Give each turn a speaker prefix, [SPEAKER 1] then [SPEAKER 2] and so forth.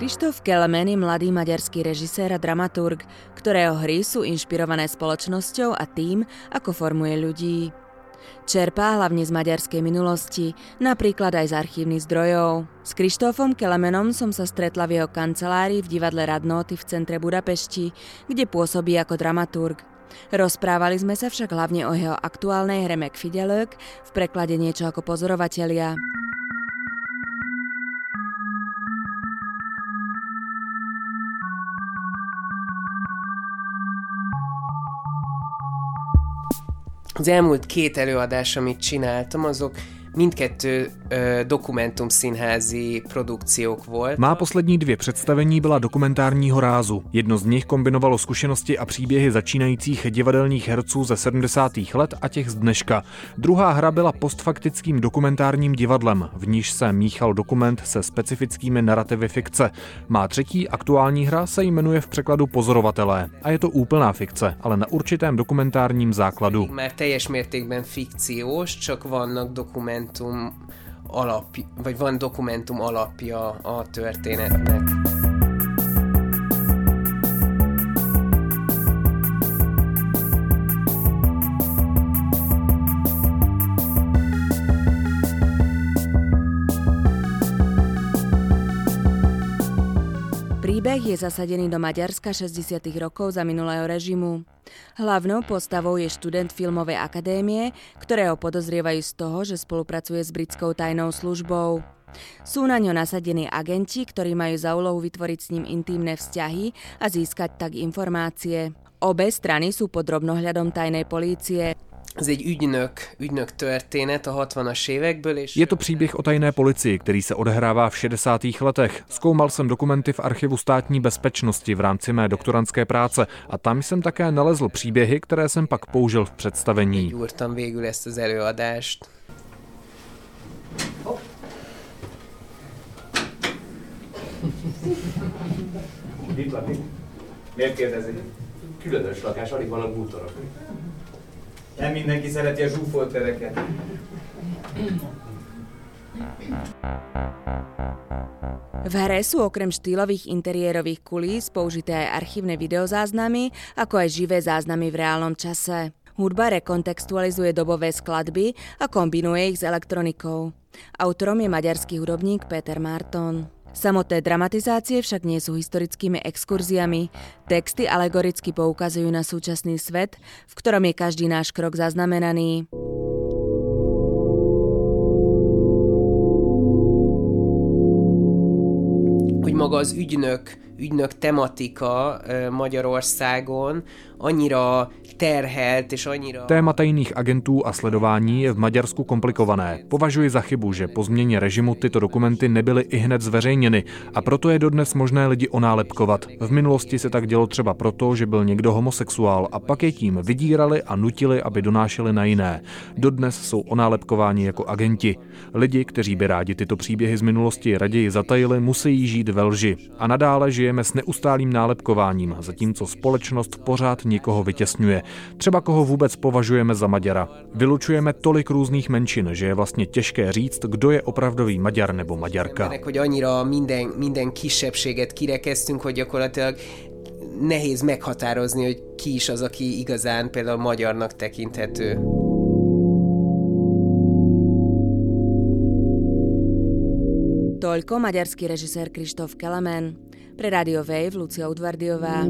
[SPEAKER 1] Krištof Kelemen je mladý maďarský režisér a dramaturg, ktorého hry sú inšpirované spoločnosťou a tým, ako formuje ľudí. Čerpá hlavne z maďarskej minulosti, napríklad aj z archívnych zdrojov. S Krištofom Kelemenom som sa stretla v jeho kancelárii v divadle Radnoty v centre Budapešti, kde pôsobí ako dramaturg. Rozprávali sme sa však hlavne o jeho aktuálnej hre Fidelök, v preklade niečo ako pozorovatelia.
[SPEAKER 2] Az elmúlt két előadás, amit csináltam, azok Mindkettő uh, dokumentumszínházi produkciók volt.
[SPEAKER 3] Má poslední dvě představení byla dokumentárního rázu. Jedno z nich kombinovalo zkušenosti a příběhy začínajících divadelních herců ze 70. let a těch z dneška. Druhá hra byla postfaktickým dokumentárním divadlem, v níž se míchal dokument se specifickými narrativy fikce. Má třetí aktuální hra se jmenuje v překladu Pozorovatelé a je to úplná fikce, ale na určitém dokumentárním základu.
[SPEAKER 2] Már teljes mértékben fikciós, csak vannak dokument dokumentum alap, vagy van dokumentum alapja a történetnek.
[SPEAKER 1] Príbeh je zasadený do Maďarska 60. rokov za minulého režimu. Hlavnou postavou je študent filmovej akadémie, ktorého podozrievajú z toho, že spolupracuje s britskou tajnou službou. Sú na ňo nasadení agenti, ktorí majú za úlohu vytvoriť s ním intímne vzťahy a získať tak informácie. Obe strany sú pod drobnohľadom tajnej polície.
[SPEAKER 2] Ez egy ügynök, ügynök történet a 60-as évekből. És...
[SPEAKER 3] Je to příběh o tajné policii, který se odehrává v 60. letech. Zkoumal jsem dokumenty v archivu státní bezpečnosti v rámci mé doktorantské práce a tam jsem také nalezl příběhy, které jsem pak použil v představení.
[SPEAKER 2] Gyúrtam végül ezt az előadást. Oh.
[SPEAKER 4] Miért kérdezi? Különös lakás, alig vannak bútorok. Nem mindenki szereti a zsúfolt tereket.
[SPEAKER 1] V hre sú okrem štýlových interiérových kulís použité aj archívne videozáznamy, ako aj živé záznamy v reálnom čase. Hudba rekontextualizuje dobové skladby a kombinuje ich s elektronikou. Autorom je maďarský hudobník Peter Marton. Samotné dramatizácie však nie sú historickými exkurziami. Texty alegoricky poukazujú na súčasný svet, v ktorom je každý náš krok zaznamenaný.
[SPEAKER 2] Hogy maga az ügynök, ügynök tematika Magyarországon annyira terhelt és annyira...
[SPEAKER 3] Téma tajných agentů a sledování je v Maďarsku komplikované. Považuji za chybu, že po změně režimu tyto dokumenty nebyly i hned zveřejněny a proto je dodnes možné lidi onálepkovat. V minulosti se tak dělo třeba proto, že byl někdo homosexuál a pak je tím vydírali a nutili, aby donášeli na jiné. Dodnes jsou onálepkováni jako agenti. Lidi, kteří by rádi tyto příběhy z minulosti raději zatajili, musí žít ve lži. A nadále žijeme s neustálým nálepkováním, zatímco společnost pořád někoho vytěsňuje. Třeba koho vůbec považujeme za Maďara. Vylučujeme tolik různých menšin, že je vlastně těžké říct, kdo je opravdový Maďar nebo Maďarka.
[SPEAKER 2] Nehéz meghatározni, hogy ki is az, aki igazán például magyarnak tekinthető.
[SPEAKER 1] Toľko maďarský režisér Krištof Kelemen. Pre Radio Wave Lucia Udvardiová.